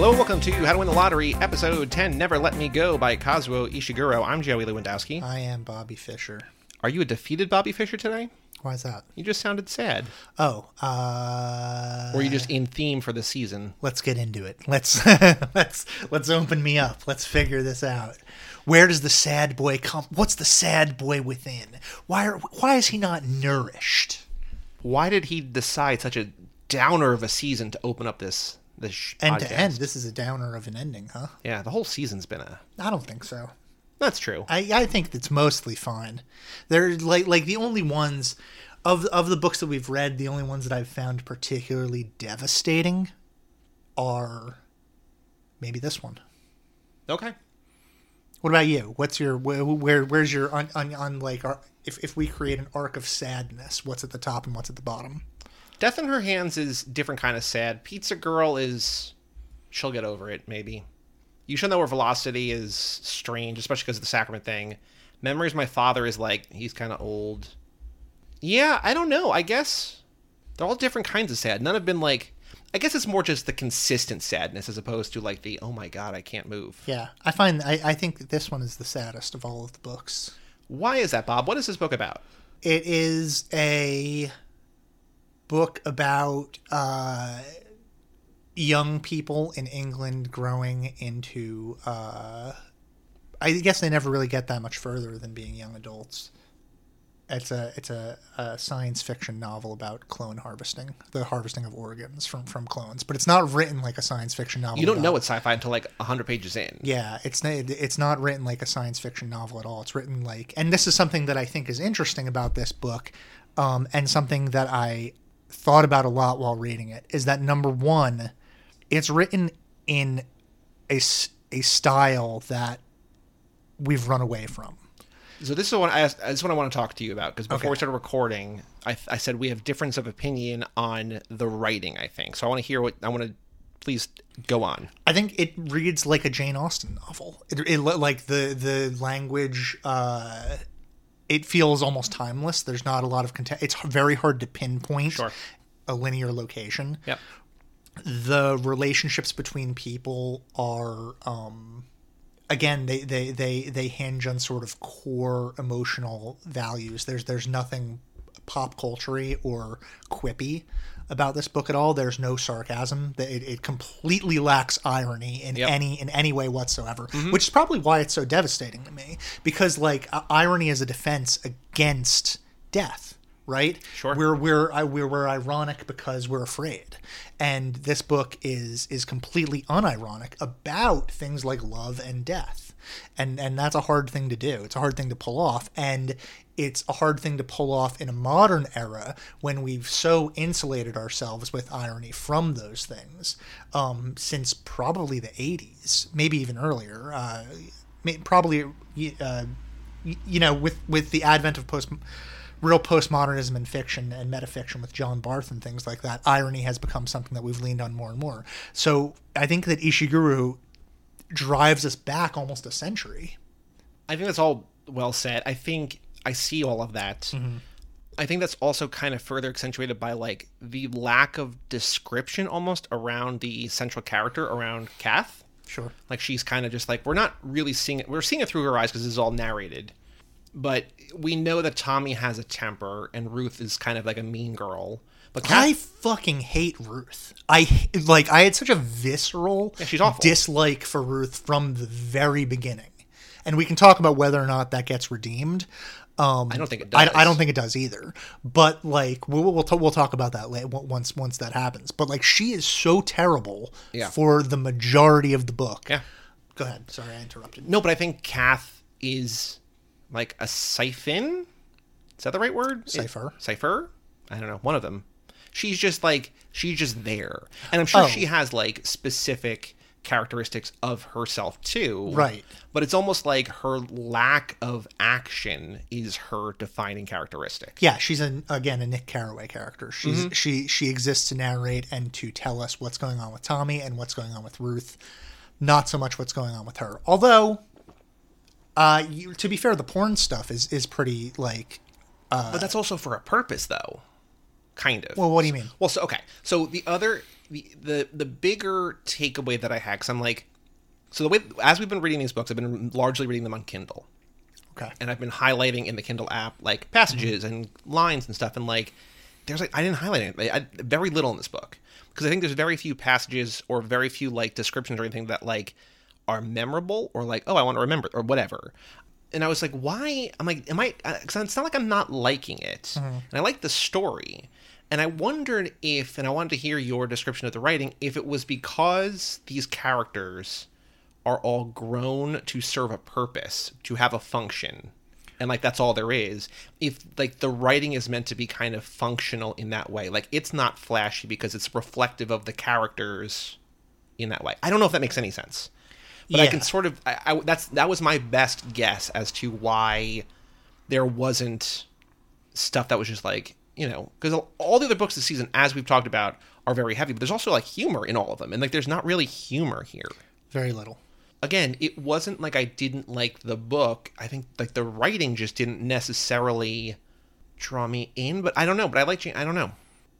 Hello and welcome to How to Win the Lottery, episode 10, Never Let Me Go by Kazuo Ishiguro. I'm Joey Lewandowski. I am Bobby Fisher. Are you a defeated Bobby Fisher today? Why is that? You just sounded sad. Oh, uh, Or you just in theme for the season? let's get into it. Let's let's let's open me up. Let's figure this out. Where does the sad boy come? What's the sad boy within? Why are, why is he not nourished? Why did he decide such a downer of a season to open up this this sh- End podcast? to end, this is a downer of an ending, huh? Yeah, the whole season's been a. I don't think so. That's true. I, I think it's mostly fine. They're like like the only ones of of the books that we've read, the only ones that I've found particularly devastating are maybe this one. Okay. What about you? What's your where, where where's your on, on, on like our, if if we create an arc of sadness, what's at the top and what's at the bottom? Death in Her Hands is different kind of sad. Pizza Girl is. She'll get over it, maybe. You Shall Know Our Velocity is strange, especially because of the sacrament thing. Memories My Father is like, he's kind of old. Yeah, I don't know. I guess they're all different kinds of sad. None have been like. I guess it's more just the consistent sadness as opposed to like the, oh my god, I can't move. Yeah, I find I, I think that this one is the saddest of all of the books. Why is that, Bob? What is this book about? It is a book about uh, young people in England growing into. Uh, I guess they never really get that much further than being young adults. It's a it's a, a science fiction novel about clone harvesting, the harvesting of organs from from clones. But it's not written like a science fiction novel. You don't know about- it's sci-fi until like 100 pages in. yeah, it's not, it's not written like a science fiction novel at all. It's written like, and this is something that I think is interesting about this book, um, and something that I thought about a lot while reading it is that number one, it's written in a, a style that we've run away from. So this is what I asked, this is what I want to talk to you about because before Okay. we started recording, I, I said we have difference of opinion on the writing. I think so. I want to hear what I want to. Please go on. I think it reads like a Jane Austen novel. It, it like the the language. Uh, it feels almost timeless. There's not a lot of content. It's very hard to pinpoint Sure. a linear location. Yep. The relationships between people are, um, again, they, they they they hinge on sort of core emotional values. There's there's nothing pop culture or quippy about this book at all. There's no sarcasm. It, it completely lacks irony in Yep. any in any way whatsoever, which is probably why it's so devastating to me. Because like uh, irony is a defense against death, right? Sure. We're we're I, we're we're ironic because we're afraid, and this book is is completely unironic about things like love and death, and and that's a hard thing to do. It's a hard thing to pull off, and it's a hard thing to pull off in a modern era when we've so insulated ourselves with irony from those things um, since probably the 80s, maybe even earlier. Uh, probably, uh, you know, with with the advent of post real postmodernism in fiction and metafiction with John Barth and things like that, irony has become something that we've leaned on more and more. So I think that Ishiguro drives us back almost a century. I think that's all well said. I think I see all of that. Mm-hmm. I think that's also kind of further accentuated by like the lack of description almost around the central character around Kath. Sure. Like she's kind of just like we're not really seeing it. We're seeing it through her eyes because this is all narrated. But we know that Tommy has a temper and Ruth is kind of like a mean girl. But Kath, I fucking hate Ruth. I like I had such a visceral Yeah, she's awful. dislike for Ruth from the very beginning. And we can talk about whether or not that gets redeemed. Um, I don't think it does. I don't think it does either. But like we'll we'll, t- we'll talk about that later once once that happens. But like she is so terrible Yeah. for the majority of the book. Yeah. Go ahead. Sorry, I interrupted. No, but I think Kath is like a siphon. Is that the right word? Cipher. Cipher? I don't know. One of them. She's just like she's just there, and I'm sure Oh. she has like specific characteristics of herself too. Right. But it's almost like her lack of action is her defining characteristic. Yeah, she's an again a Nick Carraway character. She's Mm-hmm. she she exists to narrate and to tell us what's going on with Tommy and what's going on with Ruth. Not so much what's going on with her. Although, uh, you, to be fair, the porn stuff is is pretty like uh, but that's also for a purpose, though. Kind of. Well, what do you mean? Well, so okay. So the other the the the bigger takeaway that I had, because I'm like, so the way as we've been reading these books, I've been largely reading them on Kindle, Okay. and I've been highlighting in the Kindle app like passages and lines and stuff, and like there's like I didn't highlight anything, I, very little in this book because I think there's very few passages or very few like descriptions or anything that like are memorable or like oh I want to remember or whatever. And I was like, why? I'm like, am I? Uh, because it's not like I'm not liking it, mm-hmm. and I like the story. And I wondered if, and I wanted to hear your description of the writing, if it was because these characters are all grown to serve a purpose, to have a function, and like that's all there is. If like the writing is meant to be kind of functional in that way, like it's not flashy because it's reflective of the characters in that way. I don't know if that makes any sense, but I can sort of. I, I that's that was my best guess as to why there wasn't stuff that was just like you know because all the other books this season as we've talked about are very heavy but there's also like humor in all of them and like there's not really humor here. Very little. again it wasn't like i didn't like the book. I think like the writing just didn't necessarily draw me in but i don't know but i like i don't know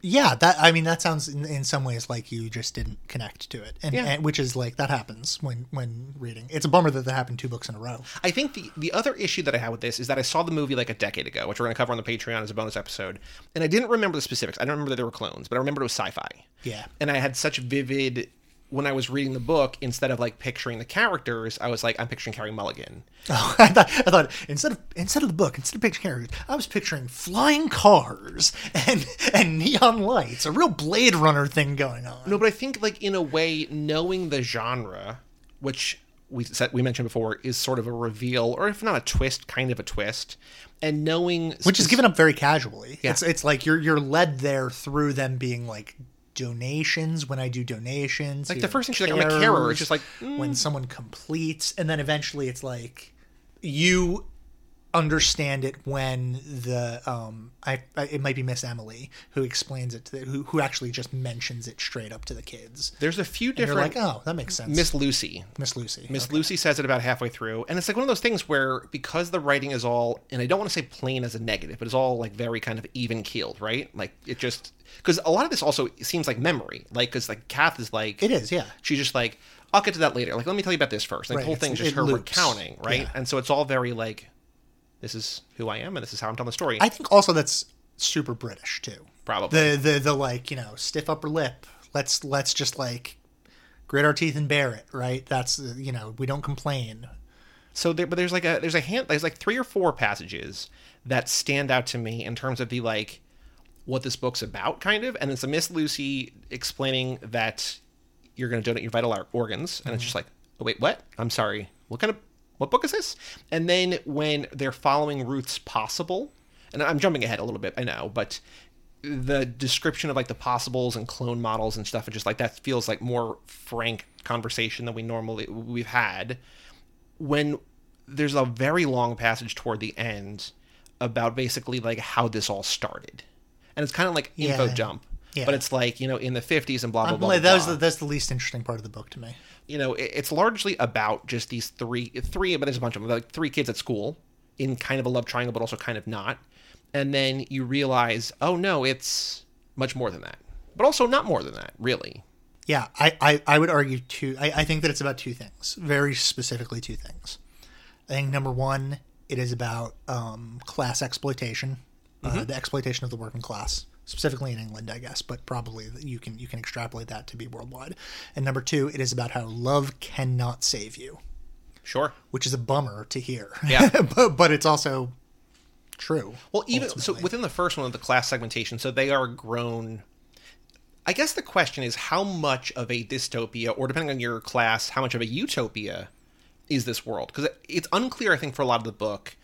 Yeah, that I mean that sounds in, in some ways like you just didn't connect to it, and, Yeah. and which is like that happens when when reading. It's a bummer that that happened two books in a row. I think the the other issue that I had with this is that I saw the movie like a decade ago, which we're going to cover on the Patreon as a bonus episode, and I didn't remember the specifics. I don't remember that there were clones, but I remember it was sci-fi. Yeah. And I had such vivid when I was reading the book, instead of like picturing the characters, I was like, I'm picturing Carey Mulligan. Oh, I thought, I thought instead of instead of the book, instead of picturing characters, I was picturing flying cars and and neon lights, a real Blade Runner thing going on. No, but I think like in a way, knowing the genre, which we said we mentioned before, is sort of a reveal, or if not a twist, kind of a twist, and knowing which is given up very casually. Yeah. It's it's like you're you're led there through them being like donations when I do donations. Like the first thing she's like, I'm a carer. It's just like, mm. when someone completes, and then eventually it's like you understand it when the um I, I it might be Miss Emily who explains it to the, who who actually just mentions it straight up to the kids. there's a few different. like, oh, that makes sense. Miss Lucy. Miss Lucy. Miss Okay. Lucy says it about halfway through, and it's like one of those things where because the writing is all, and I don't want to say plain as a negative, but it's all like very kind of even keeled, right? Like it just because a lot of this also seems like memory, like because like Kath is like It is, yeah. she's just like I'll get to that later. Like let me tell you about this first. Like Right, the whole it's- thing's just her loops. recounting, right? Yeah. And so it's all very like this is who I am and this is how I'm telling the story. I think also that's super British too. Probably. the the the like you know stiff upper lip. Let's let's just like grit our teeth and bear it. Right. That's you know we don't complain. So there, but there's like a there's a hand there's like three or four passages that stand out to me in terms of the like what this book's about, kind of. And it's a Miss Lucy explaining that you're going to donate your vital organs, and it's mm-hmm. just like, oh wait, what? I'm sorry. What kind of what book is this? And then when they're following Ruth's possible, and I'm jumping ahead a little bit, I know, but the description of like the possibles and clone models and stuff, and just like that feels like more frank conversation than we normally we've had when there's a very long passage toward the end about basically like how this all started and it's kind of like info Yeah. dump Yeah. but it's like you know in the 50s and blah blah blah, that was the, that's the least interesting part of the book to me. you know it, it's largely about just these three three but there's a bunch of them like three kids at school in kind of a love triangle but also kind of not and then you realize oh no it's much more than that but also not more than that really Yeah, I, I, I would argue two. I, I think that it's about two things, very specifically two things. I think number one, it is about um, class exploitation, uh, the exploitation of the working class, specifically in England, I guess, but probably you can you can extrapolate that to be worldwide. And number two, it is about how love cannot save you, sure which is a bummer to hear. Yeah. but but it's also true. Well, even so, within the first one of the class segmentation, so they are grown. I guess the question is how much of a dystopia, or depending on your class, how much of a utopia is this world? Because it's unclear, I think, for a lot of the book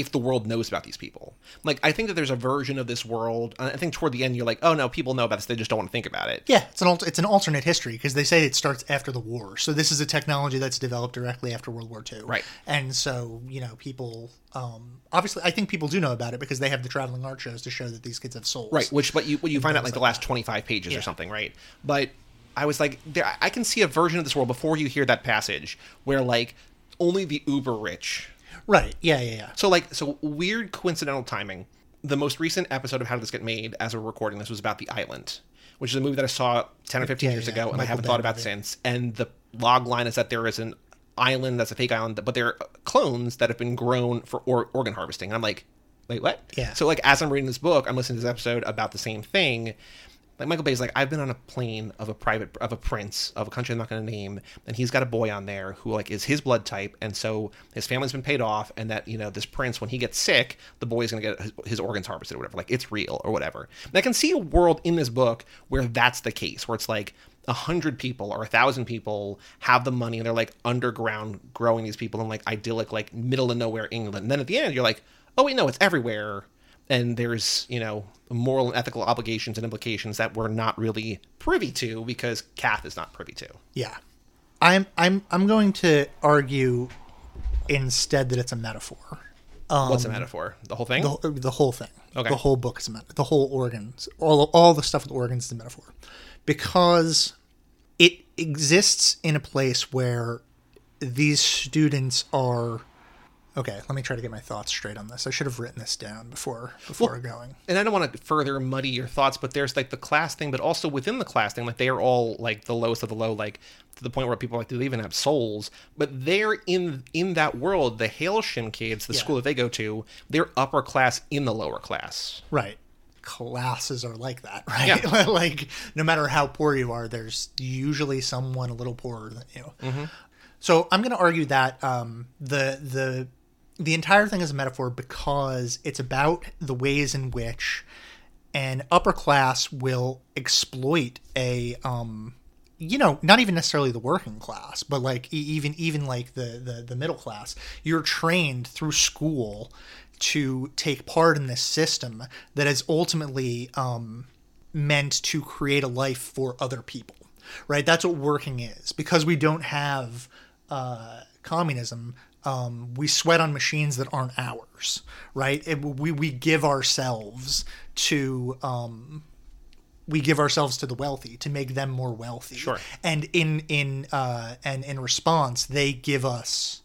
if the world knows about these people. Like, I think that there's a version of this world. and I think toward the end, you're like, oh no, people know about this; they just don't want to think about it. Yeah, it's an alter, it's an alternate history because they say it starts after the war. So this is a technology that's developed directly after World War II. Right. And so you know people um, obviously I think people do know about it because they have the traveling art shows to show that these kids have souls. Right, which but you what you find out things like the last twenty five pages Yeah. or something, right? But I was like, there, I can see a version of this world before you hear that passage where like only the uber rich Right. Yeah. Yeah. Yeah. So like so weird coincidental timing. the most recent episode of How Did This Get Made, as we're recording this, was about The Island, which is a movie that I saw 10 or 15 Yeah, years yeah, ago, and I haven't Bay thought about since. And the log line is that there is an island that's a fake island, but they're clones that have been grown for or- organ harvesting. And I'm like, wait, what? Yeah. So, like, as I'm reading this book, I'm listening to this episode about the same thing. Like Michael Bay's like, I've been on a plane of a private of a prince of a country I'm not going to name, and he's got a boy on there who like is his blood type, and so his family's been paid off, and that you know this prince when he gets sick, the boy's going to get his, his organs harvested or whatever. Like it's real or whatever. And I can see a world in this book where that's the case, where it's like a hundred people or a thousand people have the money and they're like underground growing these people in like idyllic like middle of nowhere England. And then at the end, you're like, oh wait, no, it's everywhere and there's you know moral and ethical obligations and implications that we're not really privy to because Kath is not privy to. Yeah. I'm I'm I'm going to argue instead that it's a metaphor. What's a metaphor? The whole thing? Um, The, the whole thing. Okay. The whole book is a metaphor. The whole organs, all all the stuff with organs is a metaphor, because it exists in a place where these students are. Okay, let me try to get my thoughts straight on this. I should have written this down before before going. and I don't want to further muddy your thoughts, but there's like the class thing, but also within the class thing, like they are all like the lowest of the low, like to the point where people like they even have souls. But they're in in that world, the Hailsham kids, the Yeah. school that they go to, they're upper class in the lower class. Right. Classes are like that, right? Yeah. like no matter how poor you are, there's usually someone a little poorer than you. So I'm going to argue that um, the the the entire thing is a metaphor because it's about the ways in which an upper class will exploit a um, you know not even necessarily the working class but like even even like the, the the middle class. You're trained through school to take part in this system that is ultimately um, meant to create a life for other people right? That's what working is. Because we don't have uh, communism um, we sweat on machines that aren't ours right it, we, we give ourselves to um, we give ourselves to the wealthy to make them more wealthy Sure. and in in uh, and in response they give us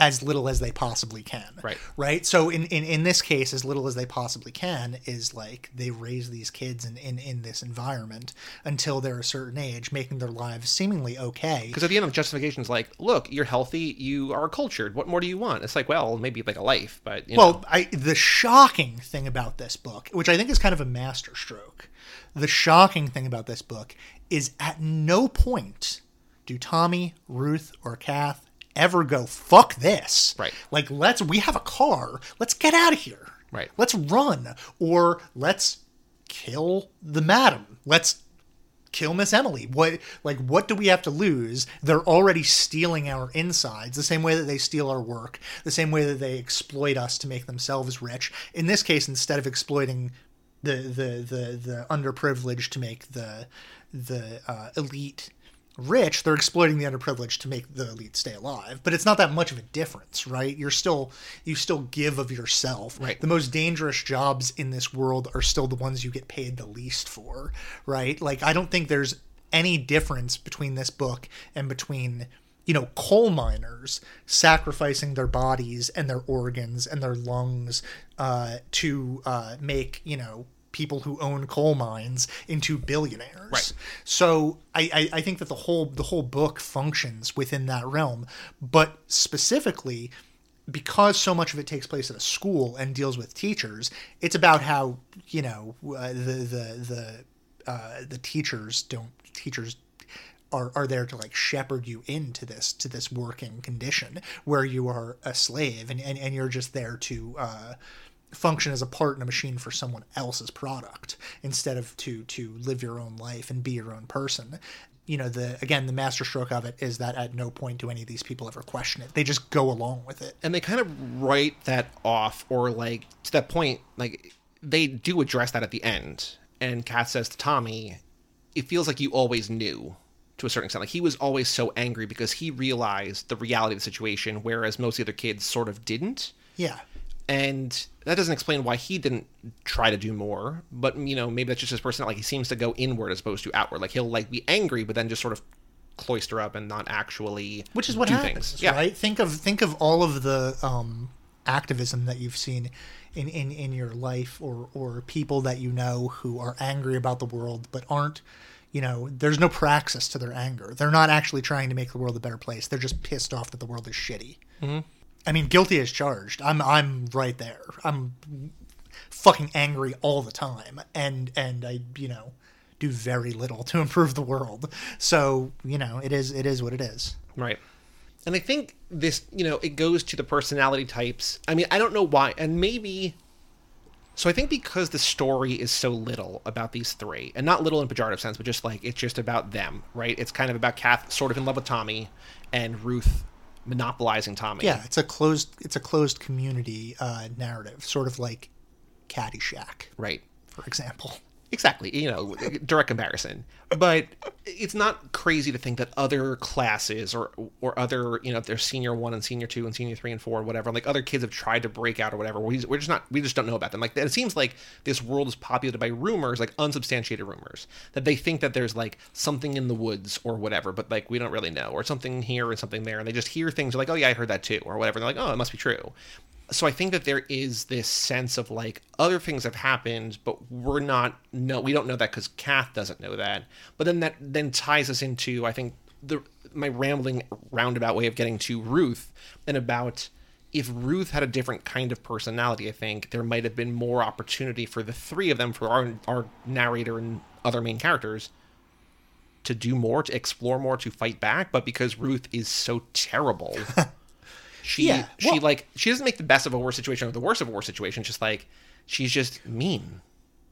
as little as they possibly can Right. right so in, in in this case as little as they possibly can is like they raise these kids in in, in this environment until they're a certain age making their lives seemingly okay Because at the end of justification is like, look, you're healthy, you are cultured. What more do you want? It's like, well, maybe like a life, but you know. well I, the shocking thing about this book which i think is kind of a masterstroke the shocking thing about this book is at no point do tommy ruth or kath ever go fuck this Right. like let's we have a car let's get out of here Right. let's run or let's kill the madam let's kill Miss Emily. What like what do we have to lose? They're already stealing our insides the same way that they steal our work, the same way that they exploit us to make themselves rich. In this case, instead of exploiting the the the, the underprivileged to make the the uh, elite rich, they're exploiting the underprivileged to make the elite stay alive. But it's not that much of a difference, right? You're still you still give of yourself. Right. The most dangerous jobs in this world are still the ones you get paid the least for, right? Like I don't think there's any difference between this book and between you know coal miners sacrificing their bodies and their organs and their lungs uh, to uh, make you know people who own coal mines into billionaires. Right. So I, I, I think that the whole the whole book functions within that realm, but specifically because so much of it takes place at a school and deals with teachers, it's about how you know uh, the the the uh, the teachers don't teachers are, are there to like shepherd you into this to this working condition where you are a slave and, and, and you're just there to uh, function as a part in a machine for someone else's product instead of to to live your own life and be your own person. You know the again the masterstroke of it is that at no point do any of these people ever question it. They just go along with it. And they kind of write that off or like to that point like they do address that at the end. And Kath says to tommy it feels like you always knew to a certain extent. Like he was always so angry because he realized the reality of the situation whereas most of the other kids sort of didn't. Yeah and that doesn't explain why he didn't try to do more but you know maybe that's just his personality. Like he seems to go inward as opposed to outward. Like he'll like be angry but then just sort of cloister up and not actually which is what happens things. Yeah. right? Think of think of all of the um activism that you've seen in, in, in your life or, or people that you know who are angry about the world but aren't you know there's no praxis to their anger. They're not actually trying to make the world a better place. They're just pissed off that the world is shitty i mean guilty as charged i'm i'm right there i'm fucking angry all the time and and i you know do very little to improve the world so you know it is it is what it is Right. And I think this, you know, it goes to the personality types. I mean, I don't know why. And maybe. So I think because the story is so little about these three, and not little in pejorative sense, but just like it's just about them, right? It's kind of about Kath sort of in love with Tommy and Ruth monopolizing Tommy. yeah it's a closed it's a closed community uh narrative sort of like caddyshack Right. for example Exactly. You know, direct comparison. But it's not crazy to think that other classes or or other, you know, there's senior one and senior two and senior three and four, whatever, like other kids have tried to break out or whatever. We, we're just not, we just don't know about them. Like it seems like this world is populated by rumors, like unsubstantiated rumors, that they think that there's like something in the woods or whatever, but like we don't really know, or something here and something there, and they just hear things like, oh yeah, I heard that too, or whatever. And they're like, oh, it must be true so I think that there is this sense of like other things have happened, but we're not no, we don't know that because Kath doesn't know that. But then that then ties us into I think the my rambling roundabout way of getting to Ruth and about if Ruth had a different kind of personality, I think there might have been more opportunity for the three of them, for our our narrator and other main characters, to do more, to explore more, to fight back. But because Ruth is so terrible. She Yeah, she well- like she doesn't make the best of a war situation or the worst of a war situation. Just like she's just mean.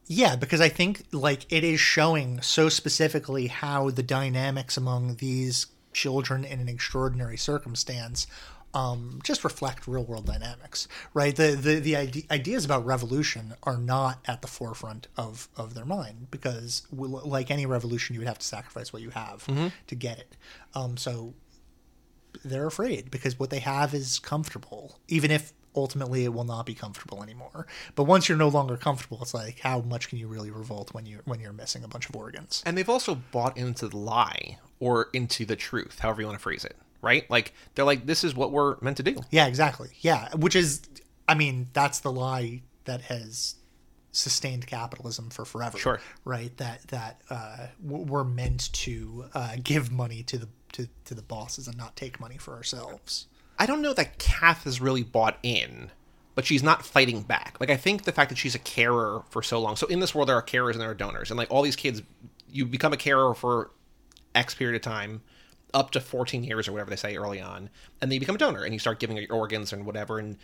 Yeah, because I think like it is showing so specifically how the dynamics among these children in an extraordinary circumstance um, just reflect real world dynamics, right? The the the ide- ideas about revolution are not at the forefront of of their mind because, like any revolution, you would have to sacrifice what you have to get it. Um, so they're afraid because what they have is comfortable, even if ultimately it will not be comfortable anymore. But once you're no longer comfortable, it's like how much can you really revolt when you when you're missing a bunch of organs? And they've also bought into the lie or into the truth, however you want to phrase it. Right? Like they're like, this is what we're meant to do. Yeah, exactly. Yeah, which is, I mean, that's the lie that has sustained capitalism for forever. Sure. Right. That that uh, we're meant to uh, give money to the to, to the bosses and not take money for ourselves. I don't know that Kath is really bought in, but she's not fighting back. Like I think the fact that she's a carer for so long. So in this world there are carers and there are donors. And like all these kids you become a carer for X period of time, up to 14 years or whatever they say early on, and then you become a donor and you start giving your organs and whatever and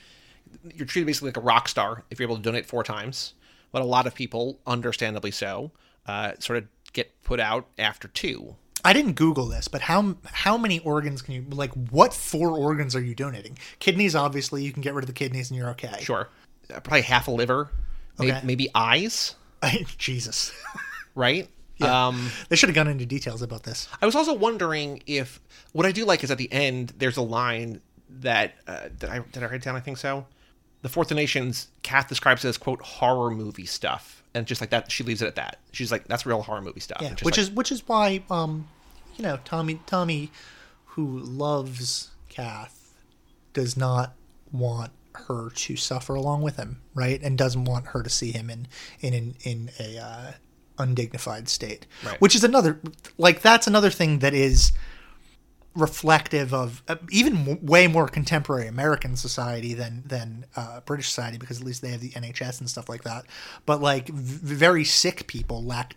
you're treated basically like a rock star if you're able to donate four times. But a lot of people, understandably so, uh, sort of get put out after two. I didn't Google this, but how how many organs can you like? What four organs are you donating? Kidneys, obviously, you can get rid of the kidneys and you're okay. Sure. Uh, probably half a liver, Okay. maybe eyes, Jesus, right? Yeah. Um, they should have gone into details about this. I was also wondering if what I do like is at the end there's a line that uh, did I did I write down? I think so. The Fourth donations, Kath describes it as quote horror movie stuff, and just like that, she leaves it at that. She's like, "That's real horror movie stuff." Yeah, which like- is which is why um, you know, Tommy Tommy, who loves Kath, does not want her to suffer along with him, right? And doesn't want her to see him in in in, in a uh, undignified state. Right. Which is another like that's another thing that is reflective of uh, even w- way more contemporary American society than than uh, British society because at least they have the NHS and stuff like that. But like v- very sick people lack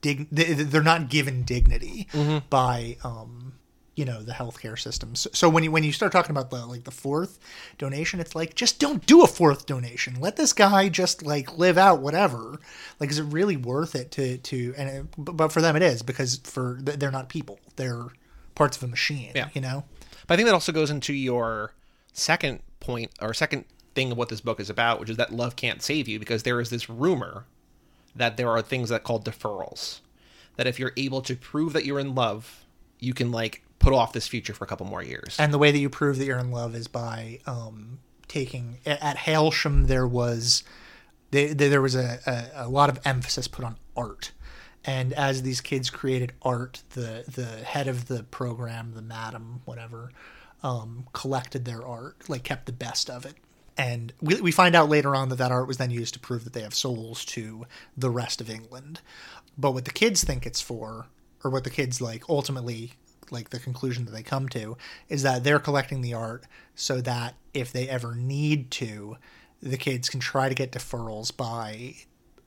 dig- they- they're not given dignity by um you know the healthcare system. So, so when you when you start talking about the like the fourth donation, it's like just don't do a fourth donation. Let this guy just like live out whatever. Like, is it really worth it to to and it, but but for them it is because for they're not people. They're parts of a machine. Yeah. You know. But I think that also goes into your second point or second thing of what this book is about, which is that love can't save you because there is this rumor that there are things that called deferrals. That if you're able to prove that you're in love, you can like put off this future for a couple more years. And the way that you prove that you're in love is by um, taking at Hailsham. There was they, there was a, a, a lot of emphasis put on art, and as these kids created art, the the head of the program, the madam, whatever, um, collected their art, like kept the best of it, and we, we find out later on that that art was then used to prove that they have souls to the rest of England. But what the kids think it's for, or what the kids like ultimately like the conclusion that they come to, is that they're collecting the art so that if they ever need to, the kids can try to get deferrals by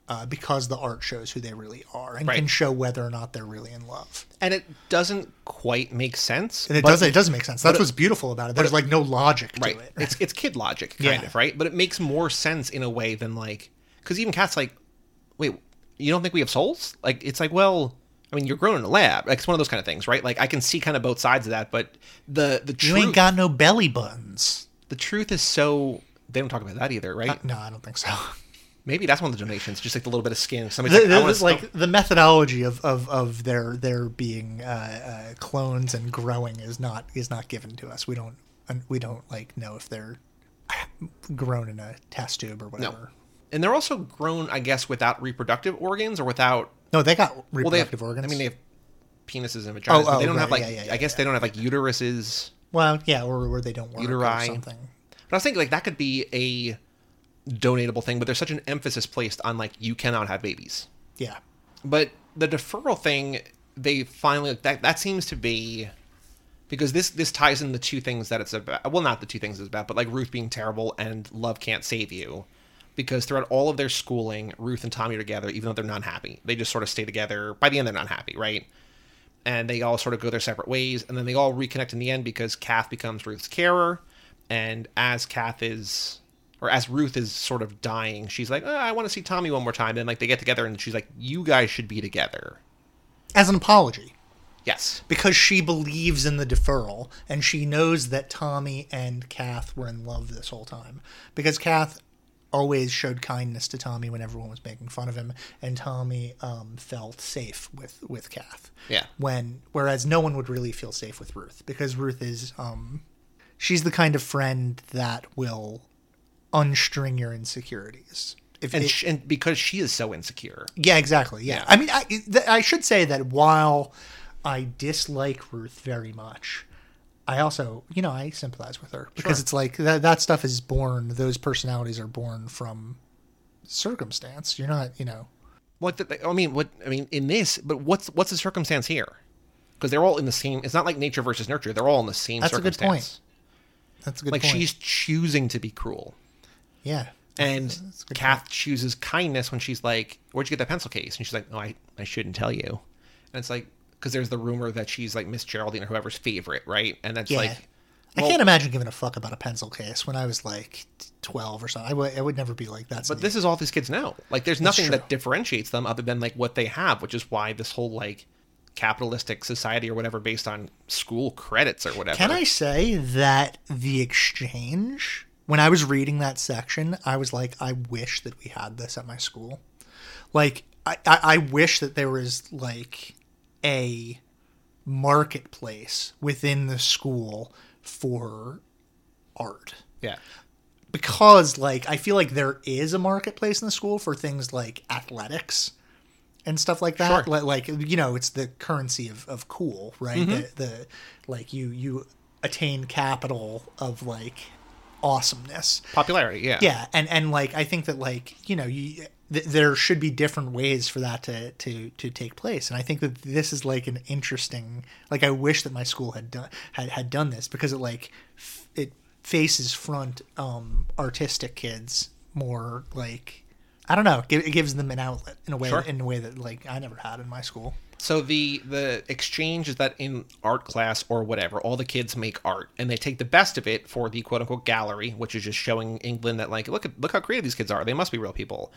uh, because the art shows who they really are and Right. can show whether or not they're really in love. and it doesn't quite make sense. And it doesn't. It doesn't make sense. That's it- what's beautiful about it. There's it- like no logic to right it. it's it's kid logic kind Yeah. of right but it makes more sense in a way than like because even Kath's like wait you don't think we have souls like it's like well i mean you're grown in a lab like it's one of those kind of things right like i can see kind of both sides of that but the the you truth ain't got no belly buttons. the truth is so they don't talk about that either right No, I don't think so. Maybe that's one of the donations just like the little bit of skin somebody's The- like, the- like the methodology of, of, of their their being uh, uh, clones and growing is not is not given to us. We don't we don't like know if they're grown in a test tube or no whatever. and they're also grown i guess without reproductive organs or without No, they got well they reproductive have, organs. i mean they have penises and vaginas Oh, but they oh, don't have like yeah, yeah, i guess yeah, they don't have like uteruses well, yeah, or where they don't work or Uteri. something. But I was thinking like that could be a donatable thing, but there's such an emphasis placed on like you cannot have babies. Yeah, But the deferral thing, they finally that that seems to be because this this ties in the two things that it's about. Well, not the two things it's about, but like Ruth being terrible and love can't save you. Because throughout all of their schooling, Ruth and Tommy are together, even though they're not happy. They just sort of stay together. By the end, they're not happy, right? and they all sort of go their separate ways, and then they all reconnect in the end because Kath becomes Ruth's carer, and as Kath is, or as Ruth is sort of dying, she's like, oh, "I want to see Tommy one more time," and like they get together, and she's like, "You guys should be together." as an apology. Yes, because she believes in the deferral and she knows that Tommy and Kath were in love this whole time. Because Kath always showed kindness to Tommy when everyone was making fun of him, and Tommy um, felt safe with with Kath. Yeah. When whereas no one would really feel safe with Ruth because Ruth is um, she's the kind of friend that will unstring your insecurities. If and it- sh- and because she is so insecure, yeah, exactly. Yeah. Yeah. I mean, I, th- I should say that while I dislike Ruth very much, I also, you know, I sympathize with her because Sure. it's like that, that stuff is born, those personalities are born from circumstance. You're not, you know, what the, I mean, what I mean in this, but what's what's the circumstance here? Because they're all in the same. It's not like nature versus nurture. They're all in the same That's a good circumstance. point. that's a good Like point. she's choosing to be cruel. Yeah. And That's a good Kath chooses kindness when she's like, "Where'd you get that pencil case?" And she's like, "No, I, I shouldn't tell you." And it's like because there's the rumor that she's like Miss Geraldine or whoever's favorite, right? And that's Yeah. like, I can't imagine giving a fuck about a pencil case when I was like 12 or something. I would, I would never be like that. but this is all these kids know. Like, there's nothing that differentiates them other than like what they have, which is why this whole like capitalistic society or whatever based on school credits or whatever. Can I say that the exchange, when I was reading that section, I was like, I wish that we had this at my school. Like, I, I, I wish that there was like a marketplace within the school for art. Yeah. Because, like, I feel like there is a marketplace in the school for things like athletics and stuff like that. Sure. Like, like you know, it's the currency of, of cool, right? Mm-hmm. The, the like you you attain capital of like awesomeness. Popularity. Yeah. Yeah, and and like I think that like you know you th- there should be different ways for that to to to take place, and I think that this is like an interesting. Like I wish that my school had done had had done this because it like f- it faces front um artistic kids more like. I don't know. It gives them an outlet in a way, Sure. in a way that like I never had in my school. So the the exchange is that in art class or whatever, all the kids make art and they take the best of it for the quote unquote gallery, which is just showing England that like look at look how creative these kids are. They must be real people.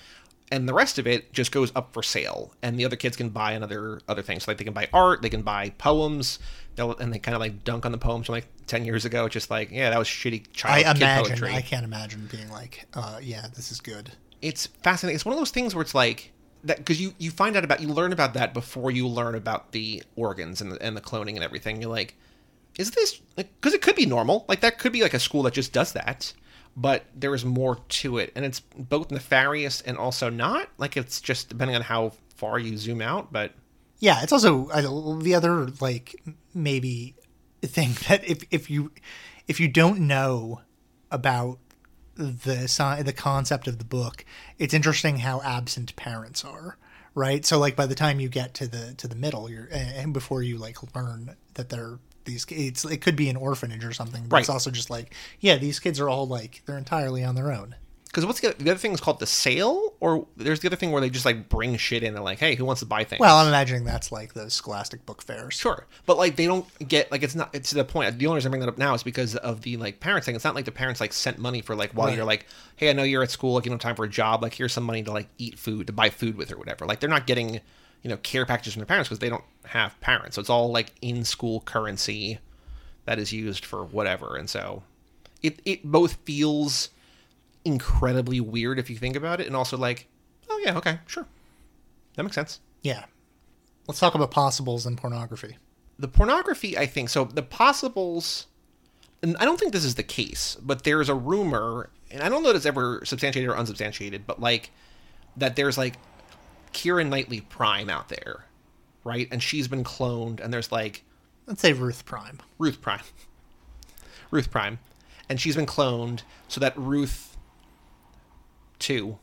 And the rest of it just goes up for sale, and the other kids can buy another other things. So like they can buy art, they can buy poems, they'll, and they kind of like dunk on the poems from like ten years ago. It's just like yeah, that was shitty child I imagine. poetry. I can't imagine being like, uh, yeah, this is good. it's fascinating. It's one of those things where it's like that because you you find out about you learn about that before you learn about the organs and the, and the cloning and everything. You're like, is this like because it could be normal? Like that could be like a school that just does that, but there is more to it, and it's both nefarious and also not. Like it's just depending on how far you zoom out, but. Yeah, it's also the other like maybe thing that if if you if you don't know about the the concept of the book, it's interesting how absent parents are, right? So like by the time you get to the to the middle, you're and before you like learn that they're these kids, it could be an orphanage or something, but it's also just like yeah, these kids are all like they're entirely on their own. Because what's the, the other thing is called the sale, or there's the other thing where they just like bring shit in and like, hey, who wants to buy things? Well, I'm imagining that's like those Scholastic book fairs. Sure, but like they don't get like it's not. It's to the point. The only reason I bring that up now is because of the like parents thing. It's not like the parents like sent money for like while Right. you're like, hey, I know you're at school, like you don't have time for a job. Like here's some money to like eat food, to buy food with or whatever. Like they're not getting you know care packages from their parents because they don't have parents. So it's all like in school currency that is used for whatever. And so it it both feels incredibly weird if you think about it, and also like, oh yeah, okay, sure, that makes sense. Yeah. Let's talk about possibles and pornography. the pornography i think so the possibles and i don't think this is the case but there's a rumor and i don't know if it's ever substantiated or unsubstantiated but like that there's like keira knightley prime out there right and she's been cloned and there's like Let's say Ruth Prime. ruth prime ruth prime and she's been cloned so that ruth 2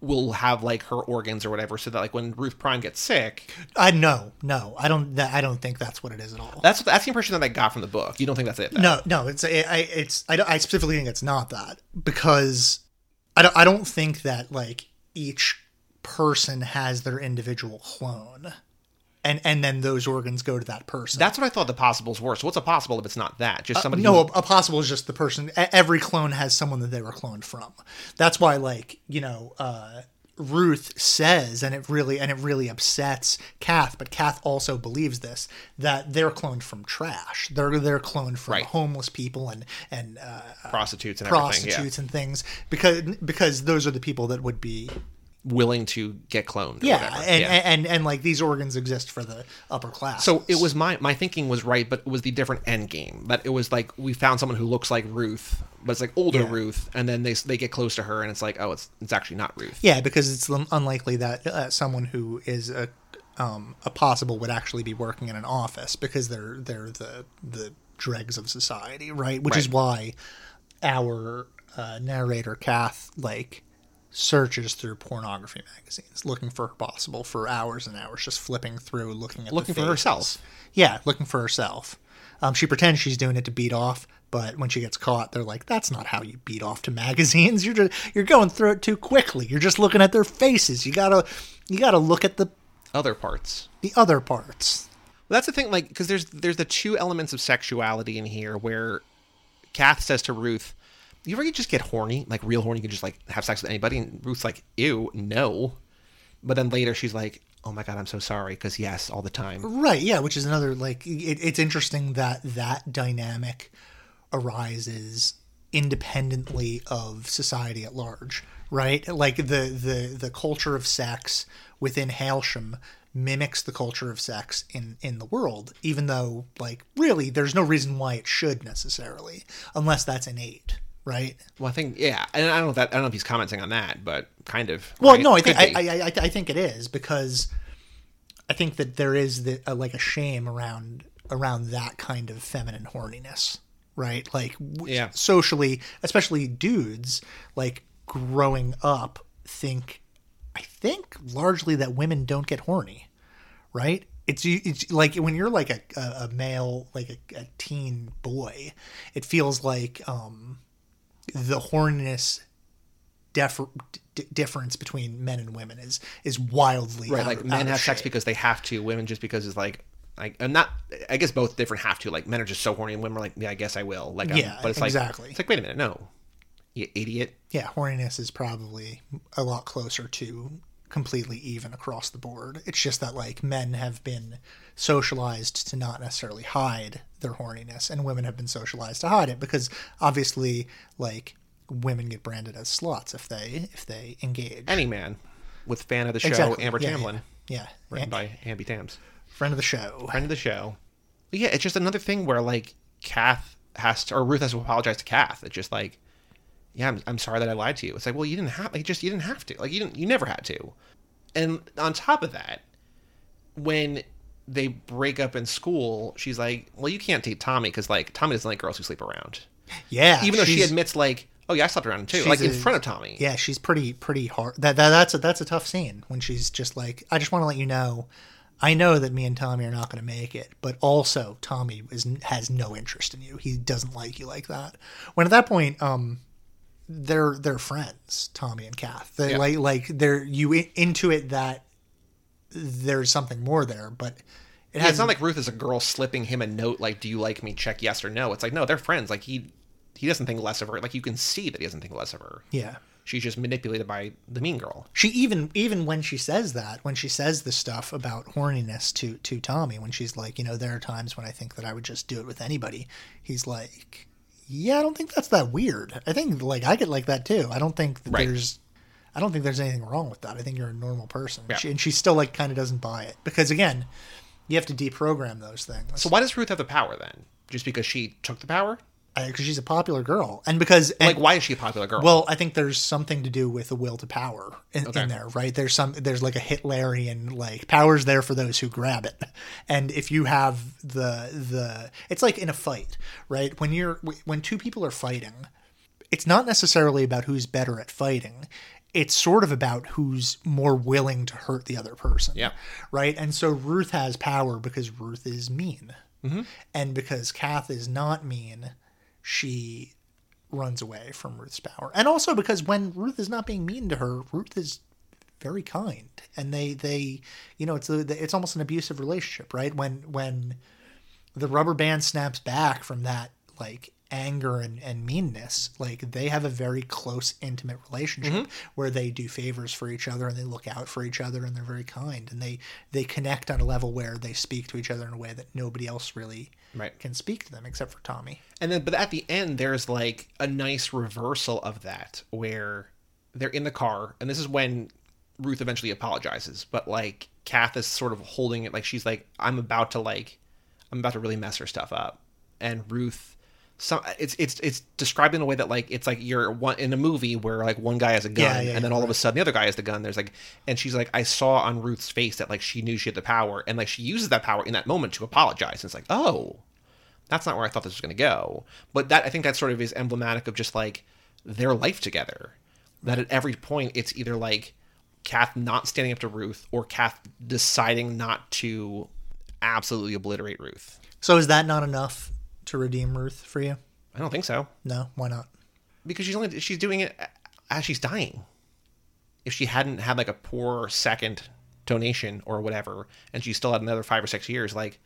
will have like her organs or whatever so that like when ruth prime gets sick I no, no, I don't. That, I don't think that's what it is at all. that's that's the impression that i got from the book you don't think that's it though? No, no, it's I, I it's I, don't- I specifically think it's not that because I don't I don't think that like each person has their individual clone, and and then those organs go to that person. That's what I thought the possibles were. So what's a possible if it's not that? Just somebody. no, who- a, possible is just the person. Every clone has someone that they were cloned from. That's why, like you know, uh, Ruth says, and it really and it really upsets Kath. But Kath also believes this that they're cloned from trash. They're they're cloned from Right. homeless people and and uh, prostitutes and everything. prostitutes and things because because those are the people that would be Yeah. Willing to get cloned. Yeah and, yeah. and and and like these organs exist for the upper class. so it was my my thinking was right, but it was the different end game. But it was like we found someone who looks like Ruth, but it's like older Yeah. Ruth, and then they they get close to her, and it's like oh, it's it's actually not Ruth. Yeah, because it's unlikely that uh, someone who is a um, a possible would actually be working in an office because they're they're the the dregs of society, right? Which is why our uh, narrator Kath like searches through pornography magazines looking for possible for hours and hours, just flipping through, looking at Looking for herself. Yeah, looking for herself. Um, she pretends she's doing it to beat off, but when she gets caught, they're like, "That's not how you beat off to magazines. You're just, you're going through it too quickly. You're just looking at their faces. You gotta you gotta look at the Other parts. the other parts." Well, that's the thing, like, because there's there's the two elements of sexuality in here where Kath says to Ruth, "You ever just get horny, like real horny? You can just like have sex with anybody?" And Ruth's like, "Ew, no." But then later she's like, "Oh my god, I'm so sorry," because yes, all the time. Right. Yeah. Which is another like it, it's interesting that that dynamic arises independently of society at large. Right. Like the the the culture of sex within Hailsham mimics the culture of sex in in the world even though like really there's no reason why it should necessarily unless that's innate right Well, I think yeah, and I don't know if that I don't know if he's commenting on that, but kind of. Well, right? no, I think I. I, I, I think it is because I think that there is the, uh, like a shame around around that kind of feminine horniness, right? Like w- Yeah. socially, especially dudes, like growing up, think I think largely that women don't get horny, right? It's it's like when you're like a, a, a male, like a, a teen boy, it feels like um, the horniness def- d- difference between men and women is is wildly right. out- Like men have sex shape. because they have to. Women just because it's like. Like, I'm not. I guess both different have to. Like, men are just so horny, and women are like, "Yeah, I guess I will." Like, Yeah, but it's like, exactly. It's like, wait a minute, no, you idiot. yeah, horniness is probably a lot closer to completely even across the board. It's just that like men have been socialized to not necessarily hide their horniness, and women have been socialized to hide it because obviously, like women get branded as sluts if they if they engage. Any man with fan of the show, Exactly. Amber yeah, Tamblyn, yeah, yeah. written And- by Amby Tams. friend of the show. friend of the show. But yeah, it's just another thing where like Kath has to, or Ruth has to apologize to Kath. It's just like, yeah, I'm, I'm sorry that I lied to you. It's like, well, you didn't have, like, just you didn't have to, like, you didn't, you never had to. And on top of that, when they break up in school, she's like, well, you can't date Tommy because like Tommy doesn't like girls who sleep around. Yeah, Even though she she's- admits like, Oh yeah, I slept around too, She's like in a- front of Tommy. Yeah, she's pretty pretty hard. That, that that's a that's a tough scene when she's just like, I just want to let you know, I know that me and Tommy are not going to make it, but also Tommy is has no interest in you. He doesn't like you like that. When at that point, um, they're they're friends, Tommy and Kath. They Yeah. like like they're you in- into it that there's something more there, but it Yeah, has it's not like Ruth is a girl slipping him a note like, "Do you like me?" Check yes or no. It's like no, they're friends. Like he he doesn't think less of her. Like you can see that he doesn't think less of her. yeah. She's just manipulated by the mean girl. She even even when she says that, when she says the stuff about horniness to to Tommy, when she's like, you know, there are times when I think that I would just do it with anybody. He's like, yeah, I don't think that's that weird. I think like I get like that too. I don't think that Right. there's I don't think there's anything wrong with that. I think you're a normal person. Yeah. She, and she still like kind of doesn't buy it because again, you have to deprogram those things. So why does Ruth have the power then? Just because she took the power? Because she's a popular girl, and because and, Like why is she a popular girl? Well, I think there's something to do with the will to power in, Okay. in there, right? There's some there's like a Hitlerian like power's there for those who grab it, and if you have the the it's like in a fight, right? When you're when two people are fighting, it's not necessarily about who's better at fighting. It's sort of about who's more willing to hurt the other person. Yeah. Right. And so Ruth has power because Ruth is mean. Mm-hmm. And because Kath is not mean, she runs away from Ruth's power. And also because when Ruth is not being mean to her, Ruth is very kind. And they, they you know, it's a, it's almost an abusive relationship, right? When when the rubber band snaps back from that like anger and, and meanness like they have a very close intimate relationship mm-hmm. where they do favors for each other and they look out for each other and they're very kind and they they connect on a level where they speak to each other in a way that nobody else really Right. can speak to them except for tommy And then, but at the end, there's like a nice reversal of that where they're in the car, and this is when Ruth eventually apologizes. But like, Kath is sort of holding it like she's like, I'm about to like, I'm about to really mess her stuff up. And Ruth, some it's it's it's described in a way that like it's like you're one in a movie where like one guy has a gun, Yeah, yeah, and then all of a sudden the other guy has the gun. There's like, and she's like, I saw on Ruth's face that like she knew she had the power, and like she uses that power in that moment to apologize. And it's like, oh, that's not where I thought this was going to go. But that I think that sort of is emblematic of just like their life together. That at every point it's either like Kath not standing up to Ruth or Kath deciding not to absolutely obliterate Ruth. so is that not enough to redeem ruth for you I don't think so no why not because she's only she's doing it as she's dying. If she hadn't had like a poor second donation or whatever, and she still had another five or six years, like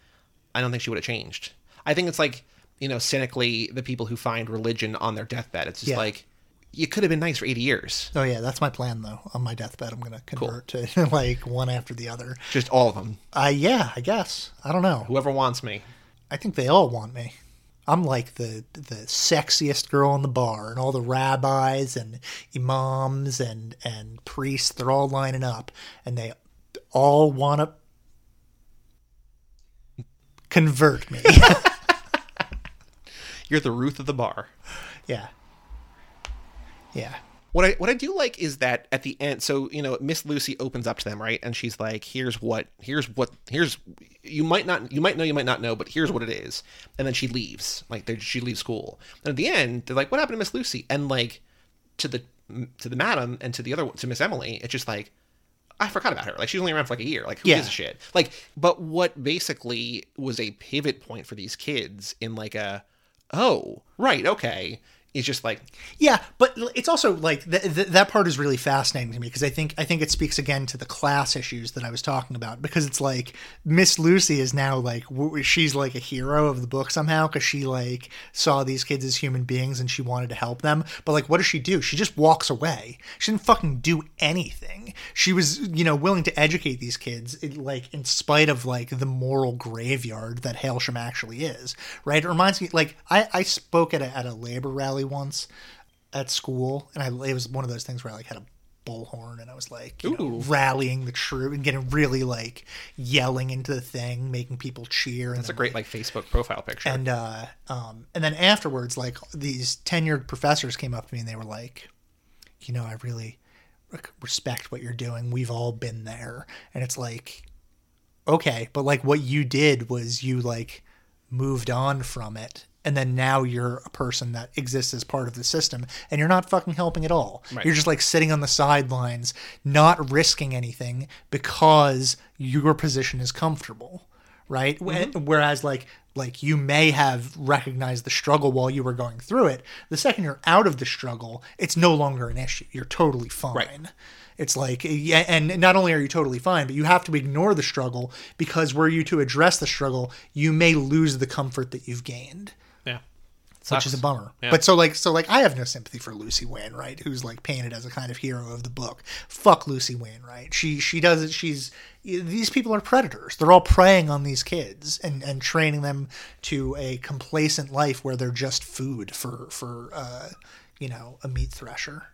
I don't think she would have changed. I think it's like you know cynically the people who find religion on their deathbed. It's just Yeah. like you could have been nice for eighty years, oh yeah that's my plan though on my deathbed i'm gonna convert to like one after the other just all of them. uh yeah i guess i don't know Whoever wants me. I think they all want me. I'm like the the sexiest girl in the bar, and all the rabbis and imams and and priests they're all lining up, and they all want to convert me. You're the Ruth of the bar. yeah, yeah, What I what I do like is that at the end, so you know, Miss Lucy opens up to them, right? And she's like, "Here's what, here's what, here's you might not, you might know, you might not know, but here's what it is." And then she leaves, like she leaves school. And at the end, they're like, "What happened to Miss Lucy?" And like to the to the madam and to the other to Miss Emily, it's just like. I forgot about her. Like she's only around for like a year. Like who Yeah. gives a shit? Like, but what basically was a pivot point for these kids in like a, oh right, okay, is just like yeah. But it's also like th- th- that part is really fascinating to me because I think I think it speaks again to the class issues that I was talking about because it's like Miss Lucy is now like w- she's like a hero of the book somehow because she like saw these kids as human beings and she wanted to help them. But like, what does she do? She just walks away. She didn't fucking do anything. She was you know willing to educate these kids it, like in spite of like the moral graveyard that Hailsham actually is. Right? It reminds me like I I spoke at a, at a labor rally once at school, and I it was one of those things where I like had a bullhorn and I was like you know, rallying the troop and getting really like yelling into the thing, making people cheer. And it's a great like Facebook profile picture. and uh, um, and then afterwards, like these tenured professors came up to me and they were like, you know, I really respect what you're doing. We've all been there, and it's like, okay, but like what you did was you like moved on from it and then now you're a person that exists as part of the system and you're not fucking helping at all. Right. You're just like sitting on the sidelines, not risking anything because your position is comfortable, right? Mm-hmm. Whereas like like you may have recognized the struggle while you were going through it. The second you're out of the struggle, it's no longer an issue. You're totally fine. Right. It's like, yeah, and not only are you totally fine, but you have to ignore the struggle because were you to address the struggle, you may lose the comfort that you've gained, Yeah. which is a bummer. Yeah. But so like, so like, I have no sympathy for Lucy Wainwright, who's like painted as a kind of hero of the book. Fuck Lucy Wainwright. She she does it. She's these people are predators. They're all preying on these kids and and training them to a complacent life where they're just food for for uh, you know a meat thresher.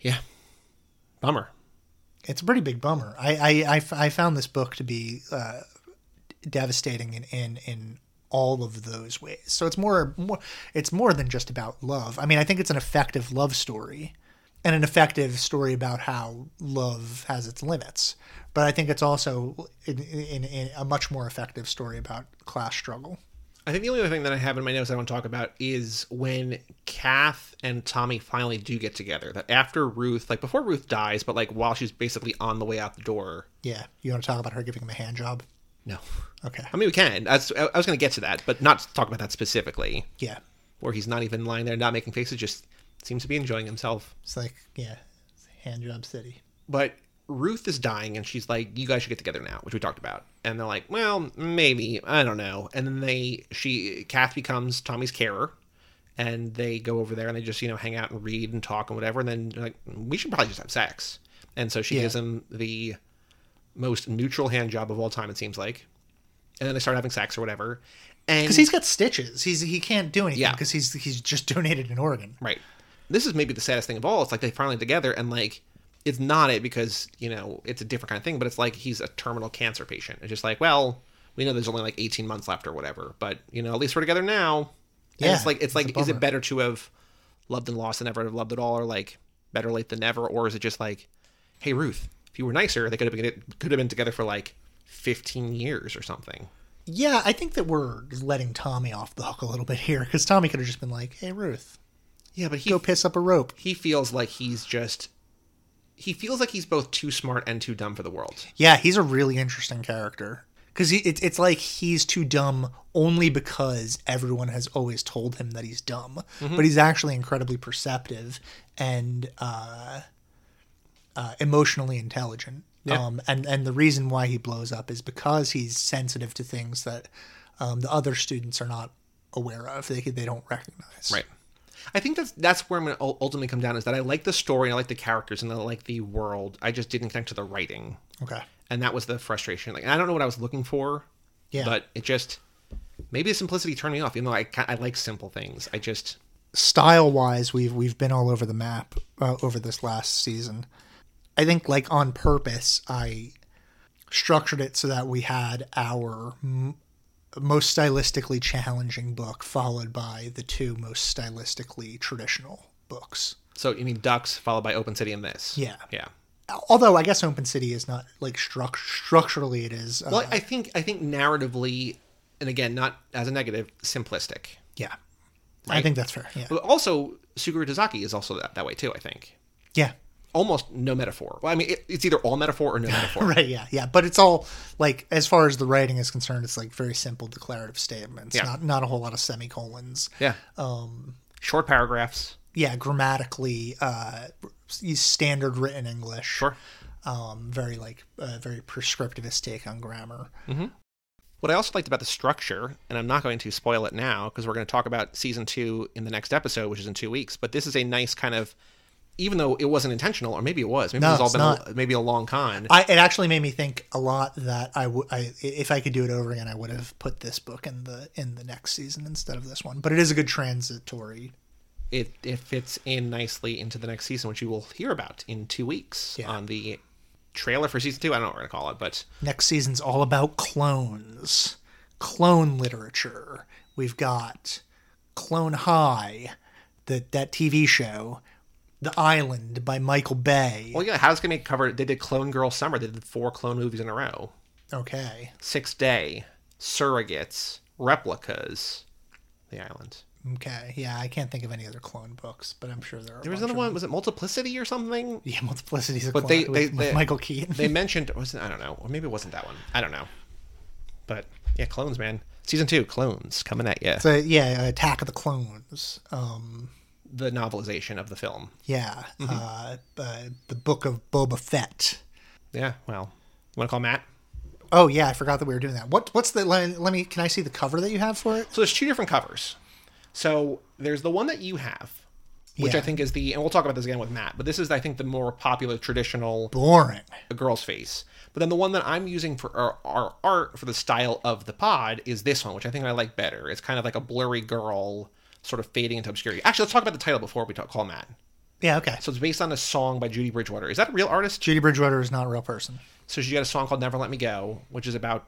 Yeah. Bummer. it's a pretty big bummer. I I, I found this book to be uh, devastating in, in in all of those ways. So it's more more it's more than just about love. I mean, I think it's an effective love story and an effective story about how love has its limits. But I think it's also in, in, in a much more effective story about class struggle. I think the only other thing that I have in my notes I want to talk about is when Kath and Tommy finally do get together. That after Ruth, like before Ruth dies, but like while she's basically on the way out the door. Yeah, you want to talk about her giving him a hand job? No. Okay. I mean, we can. That's, I was going to get to that, but not talk about that specifically. Yeah, Where he's not even lying there, not making faces, just seems to be enjoying himself. it's like yeah, it's hand job city. But Ruth is dying, and she's like, "You guys should get together now," which we talked about. And they're like, "Well, maybe I don't know." And then they, she, Kath becomes Tommy's carer, and they go over there and they just you know hang out and read and talk and whatever. And then they're like, we should probably just have sex. And so she Yeah. gives him the most neutral hand job of all time. It seems like. And then they start having sex or whatever. And Because he's got stitches. He's he can't do anything Yeah. because he's he's just donated an organ. Right. This is maybe the saddest thing of all. It's like they finally together and like it's not it because, you know, it's a different kind of thing, but it's like he's a terminal cancer patient. It's just like, well, we know there's only like 18 months left or whatever, but you know, at least we're together now. And Yeah, it's like it's it's a like is bummer. it better to have loved and lost and never have loved at all or like better late than never or is it just like, hey Ruth, if you were nicer, they could have been could have been together for like 15 years or something. Yeah, I think that we're letting Tommy off the hook a little bit here because Tommy could have just been like, "Hey Ruth, Yeah, but he go piss up a rope." he feels like he's just he feels like he's both too smart and too dumb for the world. Yeah, he's a really interesting character because it, it's like he's too dumb only because everyone has always told him that he's dumb, Mm-hmm. but he's actually incredibly perceptive and uh, uh, emotionally intelligent. Yeah. Um, and and the reason why he blows up is because he's sensitive to things that um, the other students are not aware of. They they don't recognize. Right. I think that's that's where I'm going to ultimately come down is that I like the story, I like the characters, and I like the world. I just didn't connect to the writing, Okay. and that was the frustration. Like I don't know what I was looking for, Yeah. but it just maybe the simplicity turned me off. Even though I I like simple things, I just style wise we've we've been all over the map uh, over this last season i think like on purpose i structured it so that we had our m- most stylistically challenging book followed by the two most stylistically traditional books so you mean ducks followed by open city and this. Yeah. yeah. although i guess open city is not like struct- structurally it is uh, Well, I think I think narratively, and again, not as a negative, simplistic. yeah i think that's fair yeah But also, Tsukuru Tazaki is also that, that way too. I think yeah almost no metaphor. Well, I mean, it, it's either all metaphor or no metaphor. Right, yeah, yeah. But it's all like as far as the writing is concerned, it's like very simple declarative statements. Yeah. Not not a whole lot of semicolons. Yeah. Um, short paragraphs. Yeah, grammatically, uh standard written English. Sure. Um, very like uh, very prescriptivist take on grammar. What I also liked about the structure, and I'm not going to spoil it now because we're going to talk about season two in the next episode, which is in two weeks. But this is a nice kind of, even though it wasn't intentional, or maybe it was, maybe No, it's all been not. a, maybe a long con. I, it actually made me think a lot that I would, I, if I could do it over again, I would have put this book in the in the next season instead of this one. But it is a good transitory. it it fits in nicely into the next season, which you will hear about in two weeks Yeah. on the trailer for season two. I don't know what we're to call it, but Next season's all about clones, clone literature. We've got Clone High, that that TV show, The Island by Michael Bay. well, yeah, how's it going to cover? They did Clone Girl Summer. They did four clone movies in a row. Okay, Six Day, Surrogates, Replicas, the island. Okay, yeah, I can't think of any other clone books, but I'm sure there are. There was another one. Was it Multiplicity or something? Yeah, Multiplicity's a But clone they- with, they- Michael Keaton. They mentioned was it, I don't know, or maybe it wasn't that one. I don't know. But yeah, clones, man. Season two, clones coming at you. so yeah, Attack of the Clones. Um, the novelization of the film. yeah, Mm-hmm. uh, uh, the Book of Boba Fett. Yeah. Well, want to call Matt? Oh yeah, I forgot that we were doing that. What what's the let, let me can I see the cover that you have for it? So there's two different covers. So there's the one that you have, which I think is the, and we'll talk about this again with Matt. But this is, I think, the more popular traditional Boring. a girl's face. But then the one that I'm using for our, our art for the style of the pod is this one, which I think I like better. It's kind of like a blurry girl sort of fading into obscurity. Actually, let's talk about the title before we talk, call Matt. Yeah, okay. So it's based on a song by Judy Bridgewater. Is that a real artist? Judy Bridgewater is not a real person. So she got a song called "Never Let Me Go," which is about.